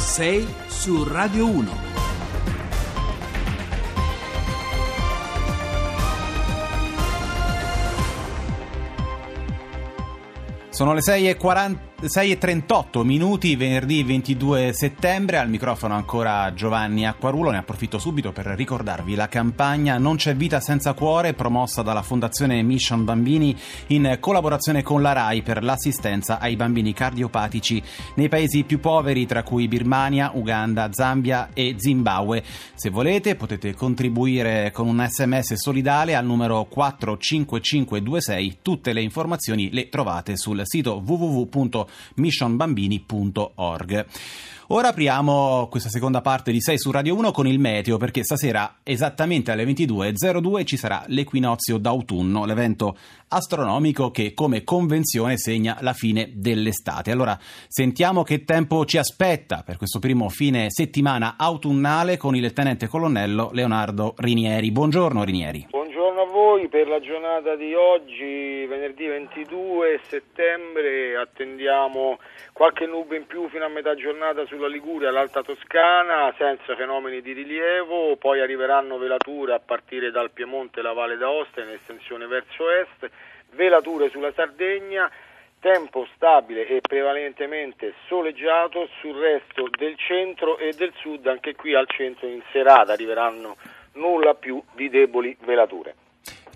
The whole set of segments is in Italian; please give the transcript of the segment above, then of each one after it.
6 su Radio 1. Sono le 6.38 minuti, venerdì 22 settembre, al microfono ancora Giovanni Acquarulo, ne approfitto subito per ricordarvi la campagna Non c'è vita senza cuore promossa dalla Fondazione Mission Bambini in collaborazione con la RAI per l'assistenza ai bambini cardiopatici nei paesi più poveri tra cui Birmania, Uganda, Zambia e Zimbabwe. Se volete potete contribuire con un sms solidale al numero 45526, tutte le informazioni le trovate sul sito www.missionbambini.org. Ora apriamo questa seconda parte di 6 su Radio 1 con il meteo perché stasera esattamente alle 22.02 ci sarà l'equinozio d'autunno, l'evento astronomico che come convenzione segna la fine dell'estate. Allora sentiamo che tempo ci aspetta per questo primo fine settimana autunnale con il tenente colonnello Leonardo Rinieri. Buongiorno Rinieri. Buongiorno a voi per la giornata di oggi, venerdì 22 settembre, attendiamo qualche nube in più fino a metà giornata sulla Liguria, l'Alta Toscana, senza fenomeni di rilievo, poi arriveranno velature a partire dal Piemonte e la Valle d'Aosta in estensione verso est, velature sulla Sardegna, tempo stabile e prevalentemente soleggiato sul resto del centro e del sud, anche qui al centro in serata. Arriveranno nulla più di deboli velature.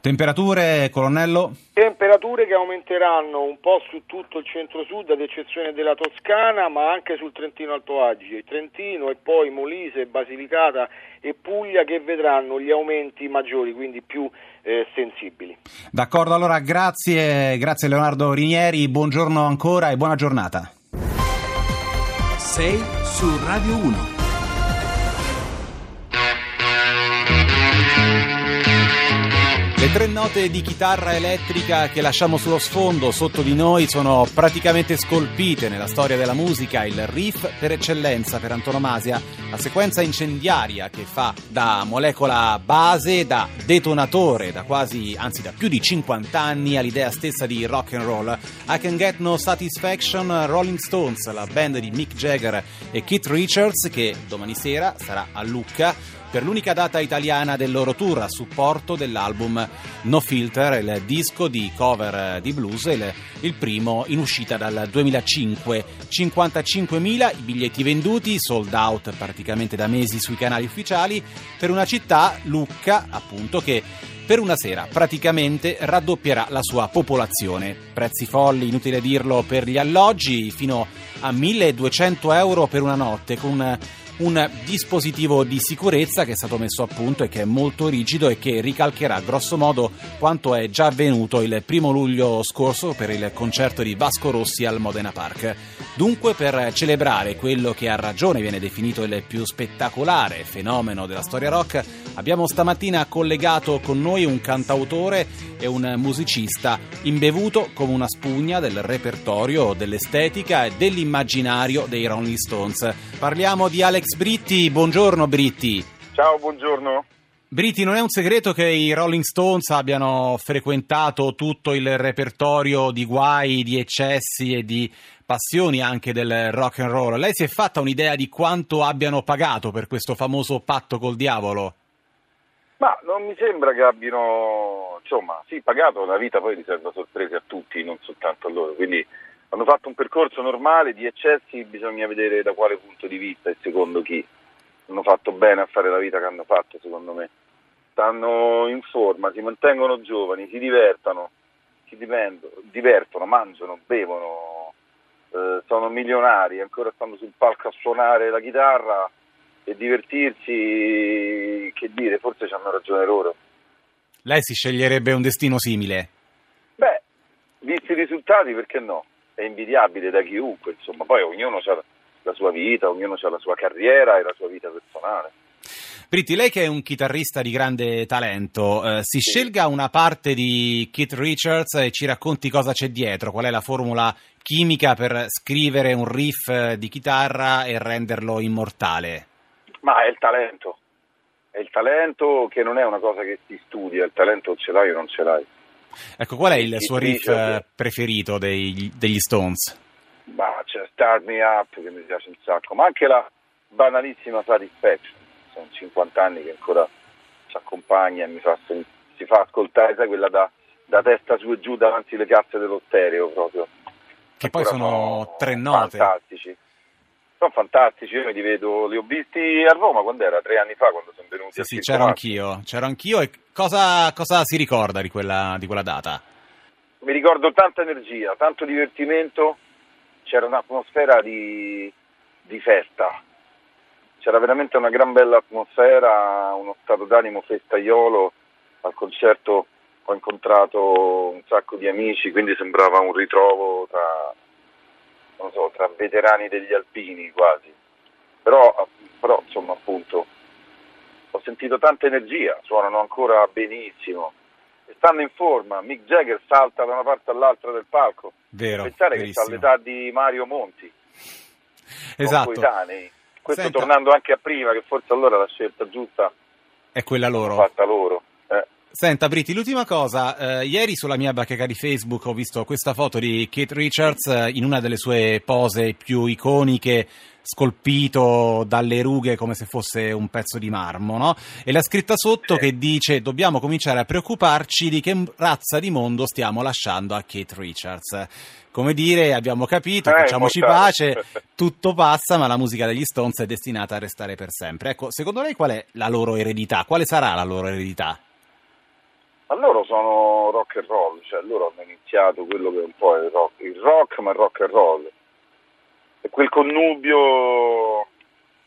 Temperature, colonnello? Temperature che aumenteranno un po' su tutto il centro-sud, ad eccezione della Toscana, ma anche sul Trentino Alto Adige, Trentino e poi Molise, Basilicata e Puglia che vedranno gli aumenti maggiori, quindi più eh, sensibili. D'accordo, allora grazie, grazie Leonardo Rinieri, buongiorno ancora e buona giornata. 6 su Radio 1. Tre note di chitarra elettrica che lasciamo sullo sfondo sotto di noi sono praticamente scolpite nella storia della musica, il riff per eccellenza, per antonomasia, la sequenza incendiaria che fa da molecola base, da detonatore, da quasi, anzi da più di 50 anni all'idea stessa di rock and roll. I Can Get No Satisfaction, Rolling Stones, la band di Mick Jagger e Keith Richards che domani sera sarà a Lucca per l'unica data italiana del loro tour a supporto dell'album No Filter, il disco di cover di blues, il, il primo in uscita dal 2005. 55.000 i biglietti venduti, sold out praticamente da mesi sui canali ufficiali, per una città, Lucca, appunto, che per una sera praticamente raddoppierà la sua popolazione. Prezzi folli, inutile dirlo, per gli alloggi, fino a 1200 euro per una notte, con un dispositivo di sicurezza che è stato messo a punto e che è molto rigido e che ricalcherà grosso modo quanto è già avvenuto il primo luglio scorso per il concerto di Vasco Rossi al Modena Park. Dunque per celebrare quello che a ragione viene definito il più spettacolare fenomeno della storia rock, abbiamo stamattina collegato con noi un cantautore e un musicista imbevuto come una spugna del repertorio, dell'estetica e dell'immaginario dei Rolling Stones. Parliamo di Alex Britti, buongiorno Britti. Ciao, buongiorno. Britti, non è un segreto che i Rolling Stones abbiano frequentato tutto il repertorio di guai, di eccessi e di passioni anche del rock and roll. Lei si è fatta un'idea di quanto abbiano pagato per questo famoso patto col diavolo? Ma non mi sembra che abbiano, insomma, sì, pagato, la vita poi riserva sorprese a tutti, non soltanto a loro, quindi hanno fatto un percorso normale di eccessi, bisogna vedere da quale punto di vista e secondo chi. Hanno fatto bene a fare la vita che hanno fatto, secondo me. Stanno in forma, si mantengono giovani, si divertono, si divertono, mangiano, bevono, eh, sono milionari, ancora stanno sul palco a suonare la chitarra e divertirsi, che dire, forse ci hanno ragione loro. Lei si sceglierebbe un destino simile? Beh, visti i risultati, perché no? È invidiabile da chiunque, insomma, poi ognuno ha la sua vita, ognuno ha la sua carriera e la sua vita personale. Britti, lei che è un chitarrista di grande talento, eh, si sì. scelga una parte di Keith Richards e ci racconti cosa c'è dietro, qual è la formula chimica per scrivere un riff di chitarra e renderlo immortale? Ma è il talento, è il talento che non è una cosa che si studia, il talento ce l'hai o non ce l'hai. Ecco, qual è il suo riff preferito dei, degli Stones? Ma c'è Start Me Up che mi piace un sacco, ma anche la, banalissima satisfaction. Sono 50 anni che ancora ci accompagna e mi fa, si fa ascoltare, sai, quella da, da testa su e giù davanti alle casse dello stereo proprio. Che poi sono, sono tre note. Fantastici. Sono fantastici, io li vedo, li ho visti a Roma quando era, tre anni fa quando sono venuti. Sì, sì, c'ero anch'io, c'ero anch'io e cosa, cosa si ricorda di quella, di quella data? Mi ricordo tanta energia, tanto divertimento, c'era un'atmosfera di, di festa, c'era veramente una gran bella atmosfera, uno stato d'animo festaiolo, al concerto ho incontrato un sacco di amici, quindi sembrava un ritrovo tra, so, tra veterani degli alpini quasi. Però, però, insomma appunto ho sentito tanta energia, suonano ancora benissimo e stanno in forma. Mick Jagger salta da una parte all'altra del palco. Vero, Pensare verissimo. che sta all'età di Mario Monti. Esatto. Coetanei. Questo Senta. tornando anche a prima, che forse allora la scelta giusta È quella loro. fatta loro. Senta Britti, l'ultima cosa, eh, ieri sulla mia bacheca di Facebook ho visto questa foto di Kate Richards eh, in una delle sue pose più iconiche, scolpito dalle rughe come se fosse un pezzo di marmo, no? E la scritta sotto che dice dobbiamo cominciare a preoccuparci di che razza di mondo stiamo lasciando a Kate Richards. Come dire, abbiamo capito, Eh, facciamoci immortale. pace, tutto passa, ma la musica degli Stones è destinata a restare per sempre. Ecco, secondo lei qual è la loro eredità? Quale sarà la loro eredità? Ma loro sono rock and roll, cioè loro hanno iniziato quello che è un po' il rock, il rock ma il rock and roll. E quel connubio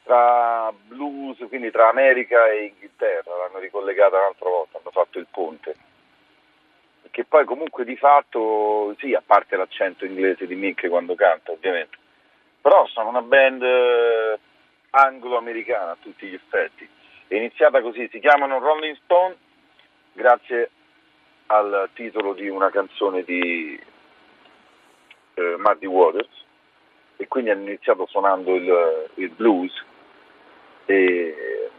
tra blues, quindi tra America e Inghilterra, l'hanno ricollegata un'altra volta, hanno fatto il ponte. Che poi comunque di fatto, sì, a parte l'accento inglese di Mick quando canta ovviamente, però sono una band eh, anglo-americana a tutti gli effetti. È iniziata così, si chiamano Rolling Stone grazie al titolo di una canzone di eh, Muddy Waters. E quindi hanno iniziato suonando il, il blues. E,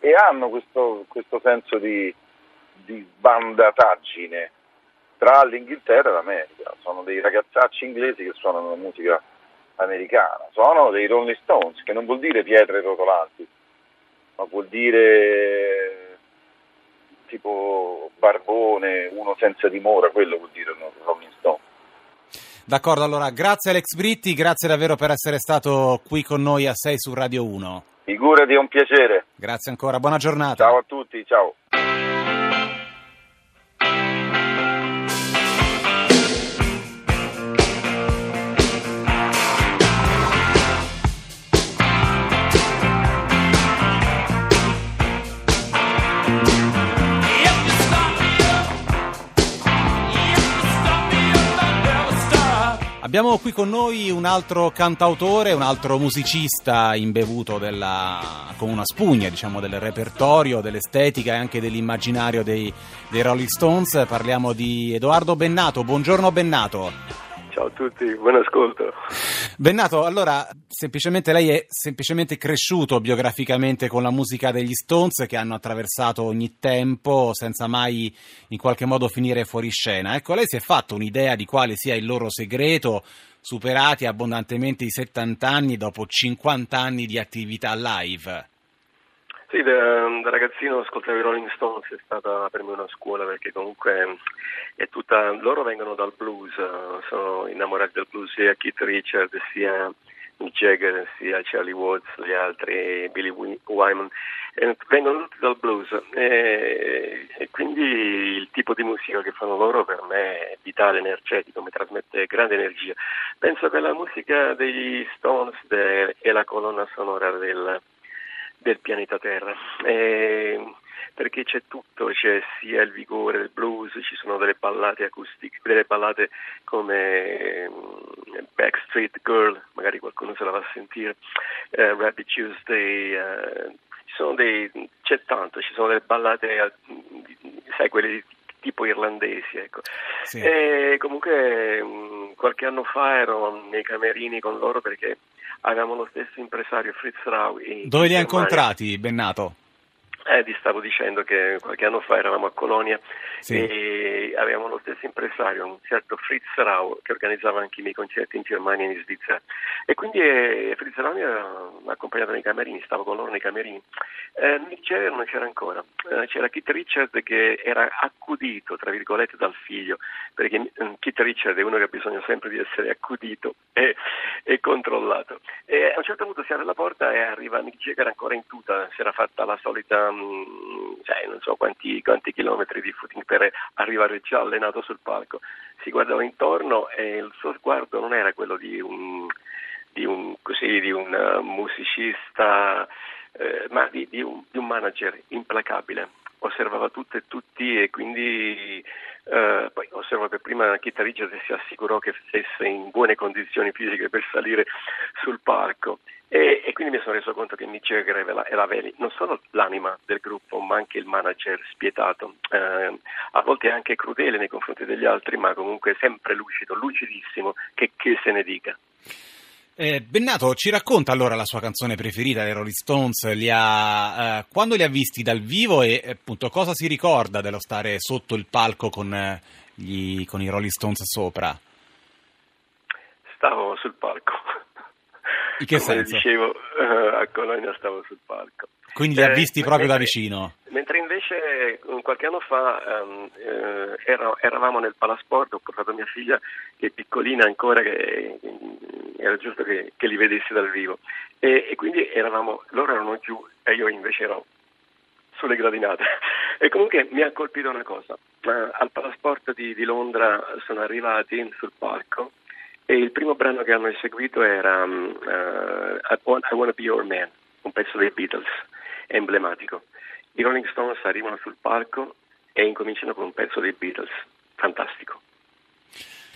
e hanno questo, questo senso di, di sbandataggine tra l'Inghilterra e l'America. Sono dei ragazzacci inglesi che suonano la musica americana, sono dei Rolling Stones, che non vuol dire pietre rotolanti, ma vuol dire tipo barbone, uno senza dimora, quello vuol dire Rolling Stone. D'accordo, allora grazie Alex Britti, grazie davvero per essere stato qui con noi a 6 su Radio 1. Figurati, è un piacere. Grazie ancora, buona giornata. Ciao a tutti, ciao. Abbiamo qui con noi un altro cantautore, un altro musicista imbevuto della, con una spugna diciamo, del repertorio, dell'estetica e anche dell'immaginario dei, dei Rolling Stones. Parliamo di Edoardo Bennato. Buongiorno Bennato. Ciao a tutti, buon ascolto. Bennato, allora, semplicemente lei è semplicemente cresciuto biograficamente con la musica degli Stones che hanno attraversato ogni tempo senza mai in qualche modo finire fuori scena. Ecco, lei si è fatto un'idea di quale sia il loro segreto, superati abbondantemente i 70 anni dopo 50 anni di attività live. Sì, da, da ragazzino ascoltavo i Rolling Stones, è stata per me una scuola perché comunque è tutta, loro vengono dal blues, sono innamorati del blues sia Keith Richards sia Mick Jagger sia Charlie Watts, gli altri, Billy Wy- Wyman, eh, vengono tutti dal blues e, e quindi il tipo di musica che fanno loro per me è vitale, energetico, mi trasmette grande energia. Penso che la musica degli Stones è la colonna sonora del del pianeta Terra. Eh, perché c'è tutto, c'è sia il vigore del blues, ci sono delle ballate acustiche, delle ballate come mm, Backstreet Girl, magari qualcuno se la va a sentire, eh, Rabbit Tuesday, eh, dei, c'è tanto, ci sono delle ballate, eh, sai, quelle di tipo irlandesi, ecco. Sì. E comunque mh, qualche anno fa ero nei camerini con loro perché avevamo lo stesso impresario Fritz Rau. Dove li ha Germania. incontrati, Bennato? Eh, ti stavo dicendo che qualche anno fa eravamo a Colonia Sì. e avevamo lo stesso impresario, un certo Fritz Rau, che organizzava anche i miei concerti in Germania e in Svizzera. E quindi eh, Fritz Rau mi ha accompagnato nei camerini, stavo con loro nei camerini. Eh, Mick Jagger non c'era ancora, Eh, c'era Kit Richard che era accudito, tra virgolette, dal figlio, perché eh, Kit Richard è uno che ha bisogno sempre di essere accudito e, e controllato. E a un certo punto si apre la porta e arriva Mick Jagger ancora in tuta, si era fatta la solita, mh, sai, non so quanti, quanti chilometri di footing per arrivare già allenato sul palco. Si guardava intorno e il suo sguardo non era quello di un, di un, così, di un eh, musicista, eh, ma di, di un, di un manager implacabile. Osservava tutto e tutti e quindi eh, poi osservo che prima Kit Richards si assicurò che stesse in buone condizioni fisiche per salire sul palco quindi mi sono reso conto che Mick Jagger era, era veri- non solo l'anima del gruppo ma anche il manager spietato, eh, a volte anche crudele nei confronti degli altri ma comunque sempre lucido, lucidissimo, che, che se ne dica. Eh, Bennato, ci racconta allora la sua canzone preferita dei Rolling Stones? Li ha, eh, quando li ha visti dal vivo e appunto cosa si ricorda dello stare sotto il palco con, eh, gli- con i Rolling Stones sopra? Stavo sul palco. In che Come senso? dicevo, eh, a Colonia stavo sul palco. Quindi li ha Eh, visti proprio da mentre- vicino? Mentre invece eh, qualche anno fa ehm, eh, era- eravamo nel Palasport, ho portato mia figlia che è piccolina ancora, che mm, era giusto che, che li vedessi dal vivo. E, e quindi eravamo, loro erano giù e io invece ero sulle gradinate. E comunque mi ha colpito una cosa. Eh, al Palasport di, di Londra sono arrivati sul palco e il primo brano che hanno eseguito era mm, eh, I, Want, I Wanna Be Your Man, un pezzo dei Beatles, emblematico. I Rolling Stones arrivano sul palco e incominciano con un pezzo dei Beatles, fantastico.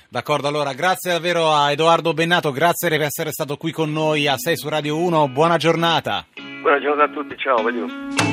D'accordo, allora grazie davvero a Edoardo Bennato, grazie per essere stato qui con noi a 6 su Radio 1, buona giornata. Buona giornata a tutti, ciao, vedo.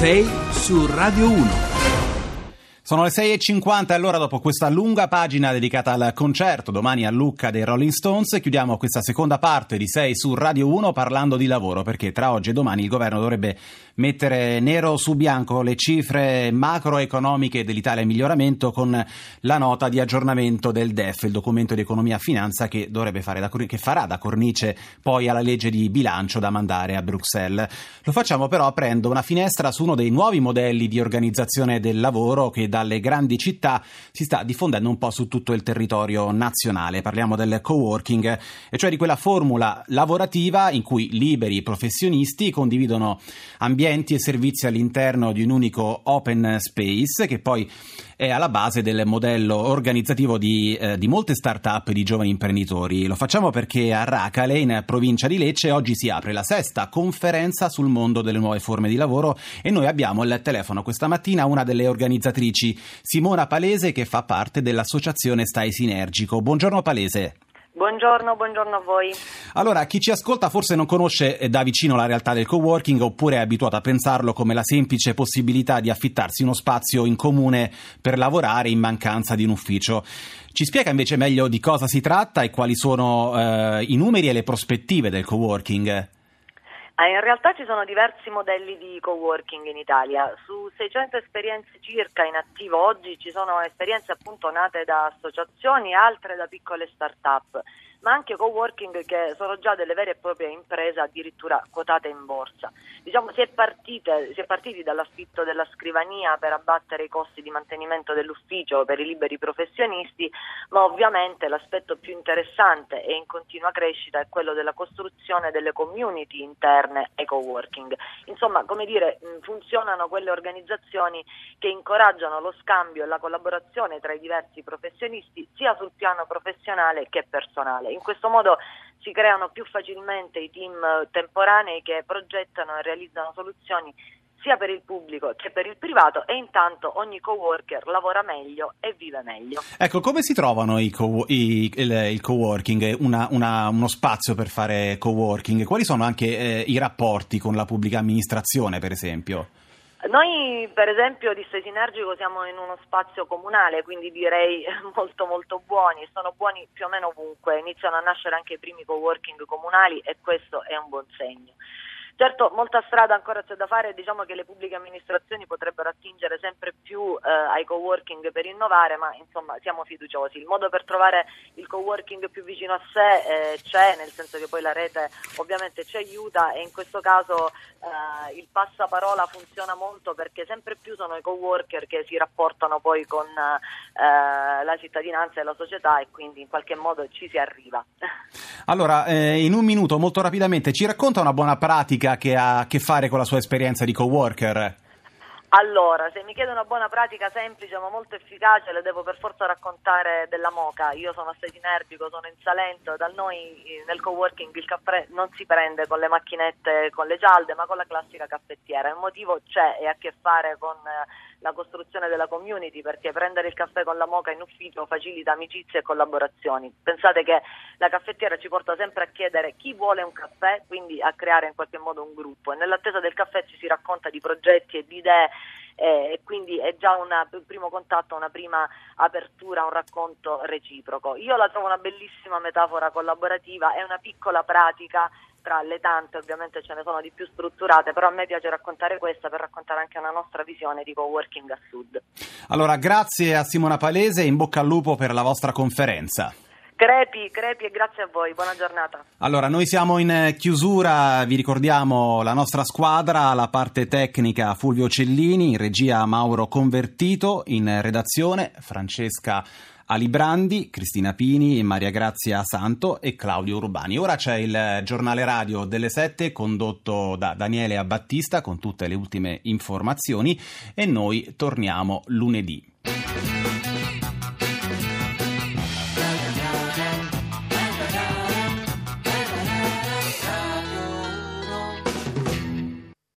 6 su Radio 1. Sono le 6.50 e allora dopo questa lunga pagina dedicata al concerto domani a Lucca dei Rolling Stones chiudiamo questa seconda parte di 6 su Radio 1 parlando di lavoro perché tra oggi e domani il governo dovrebbe mettere nero su bianco le cifre macroeconomiche dell'Italia in miglioramento con la nota di aggiornamento del DEF, il documento di economia e finanza che, da, che farà da cornice poi alla legge di bilancio da mandare a Bruxelles. Lo facciamo però aprendo una finestra su uno dei nuovi modelli di organizzazione del lavoro che dalle grandi città si sta diffondendo un po' su tutto il territorio nazionale. Parliamo del coworking, e cioè di quella formula lavorativa in cui liberi professionisti condividono ambienti e servizi all'interno di un unico open space che poi è alla base del modello organizzativo di, eh, di molte start-up di giovani imprenditori. Lo facciamo perché a Racale, in provincia di Lecce, oggi si apre la sesta conferenza sul mondo delle nuove forme di lavoro e noi abbiamo al telefono questa mattina una delle organizzatrici, Simona Palese, che fa parte dell'associazione Stai Sinergico. Buongiorno Palese. Buongiorno, buongiorno a voi. Allora, chi ci ascolta forse non conosce eh, da vicino la realtà del coworking oppure è abituato a pensarlo come la semplice possibilità di affittarsi uno spazio in comune per lavorare in mancanza di un ufficio. Ci spiega invece meglio di cosa si tratta e quali sono eh, i numeri e le prospettive del coworking? Ah, in realtà ci sono diversi modelli di coworking in Italia. Su 600 esperienze circa in attivo oggi ci sono esperienze appunto nate da associazioni e altre da piccole start-up, ma anche coworking che sono già delle vere e proprie imprese addirittura quotate in borsa. Diciamo si è, partite, si è partiti dall'affitto della scrivania per abbattere i costi di mantenimento dell'ufficio per i liberi professionisti, ma ovviamente l'aspetto più interessante e in continua crescita è quello della costruzione delle community interne ai coworking. Insomma, come dire, funzionano quelle organizzazioni che incoraggiano lo scambio e la collaborazione tra i diversi professionisti sia sul piano professionale che personale. In questo modo si creano più facilmente i team temporanei che progettano e realizzano soluzioni sia per il pubblico che per il privato e intanto ogni coworker lavora meglio e vive meglio. Ecco, come si trovano i co- i- il, il coworking, una- una- uno spazio per fare coworking? Quali sono anche eh, i rapporti con la pubblica amministrazione, per esempio? Noi per esempio di Stay Sinergico siamo in uno spazio comunale, quindi direi molto molto buoni, sono buoni più o meno ovunque, iniziano a nascere anche i primi coworking comunali e questo è un buon segno. Certo, molta strada ancora c'è da fare, diciamo che le pubbliche amministrazioni potrebbero attingere sempre più eh, ai coworking per innovare, ma insomma siamo fiduciosi. Il modo per trovare il coworking più vicino a sé eh, c'è, nel senso che poi la rete ovviamente ci aiuta e in questo caso eh, il passaparola funziona molto perché sempre più sono i coworker che si rapportano poi con eh, la cittadinanza e la società e quindi in qualche modo ci si arriva. Allora, eh, in un minuto, molto rapidamente, ci racconta una buona pratica che ha a che fare con la sua esperienza di coworker? Allora, se mi chiede una buona pratica semplice ma molto efficace, le devo per forza raccontare della moca. Io sono a Sesinerbico, sono in Salento, da noi eh, nel coworking il caffè non si prende con le macchinette, con le cialde, ma con la classica caffettiera. Il motivo c'è e ha a che fare con eh, la costruzione della community, perché prendere il caffè con la moca in ufficio facilita amicizie e collaborazioni. Pensate che la caffettiera ci porta sempre a chiedere chi vuole un caffè, quindi a creare in qualche modo un gruppo. E nell'attesa del caffè ci si racconta di progetti e di idee eh, e quindi è già un primo contatto, una prima apertura, un racconto reciproco. Io la trovo una bellissima metafora collaborativa, è una piccola pratica tra le tante, ovviamente ce ne sono di più strutturate, però a me piace raccontare questa per raccontare anche una nostra visione di coworking a sud. Allora, grazie a Simona Palese e in bocca al lupo per la vostra conferenza. Crepi, crepi e grazie a voi, buona giornata. Allora, noi siamo in eh, chiusura, vi ricordiamo la nostra squadra, la parte tecnica Fulvio Cellini, in regia Mauro Convertito, in redazione Francesca Alibrandi, Cristina Pini, Maria Grazia Santo e Claudio Urbani. Ora c'è il giornale radio delle 7 condotto da Daniele Abbattista con tutte le ultime informazioni e noi torniamo lunedì.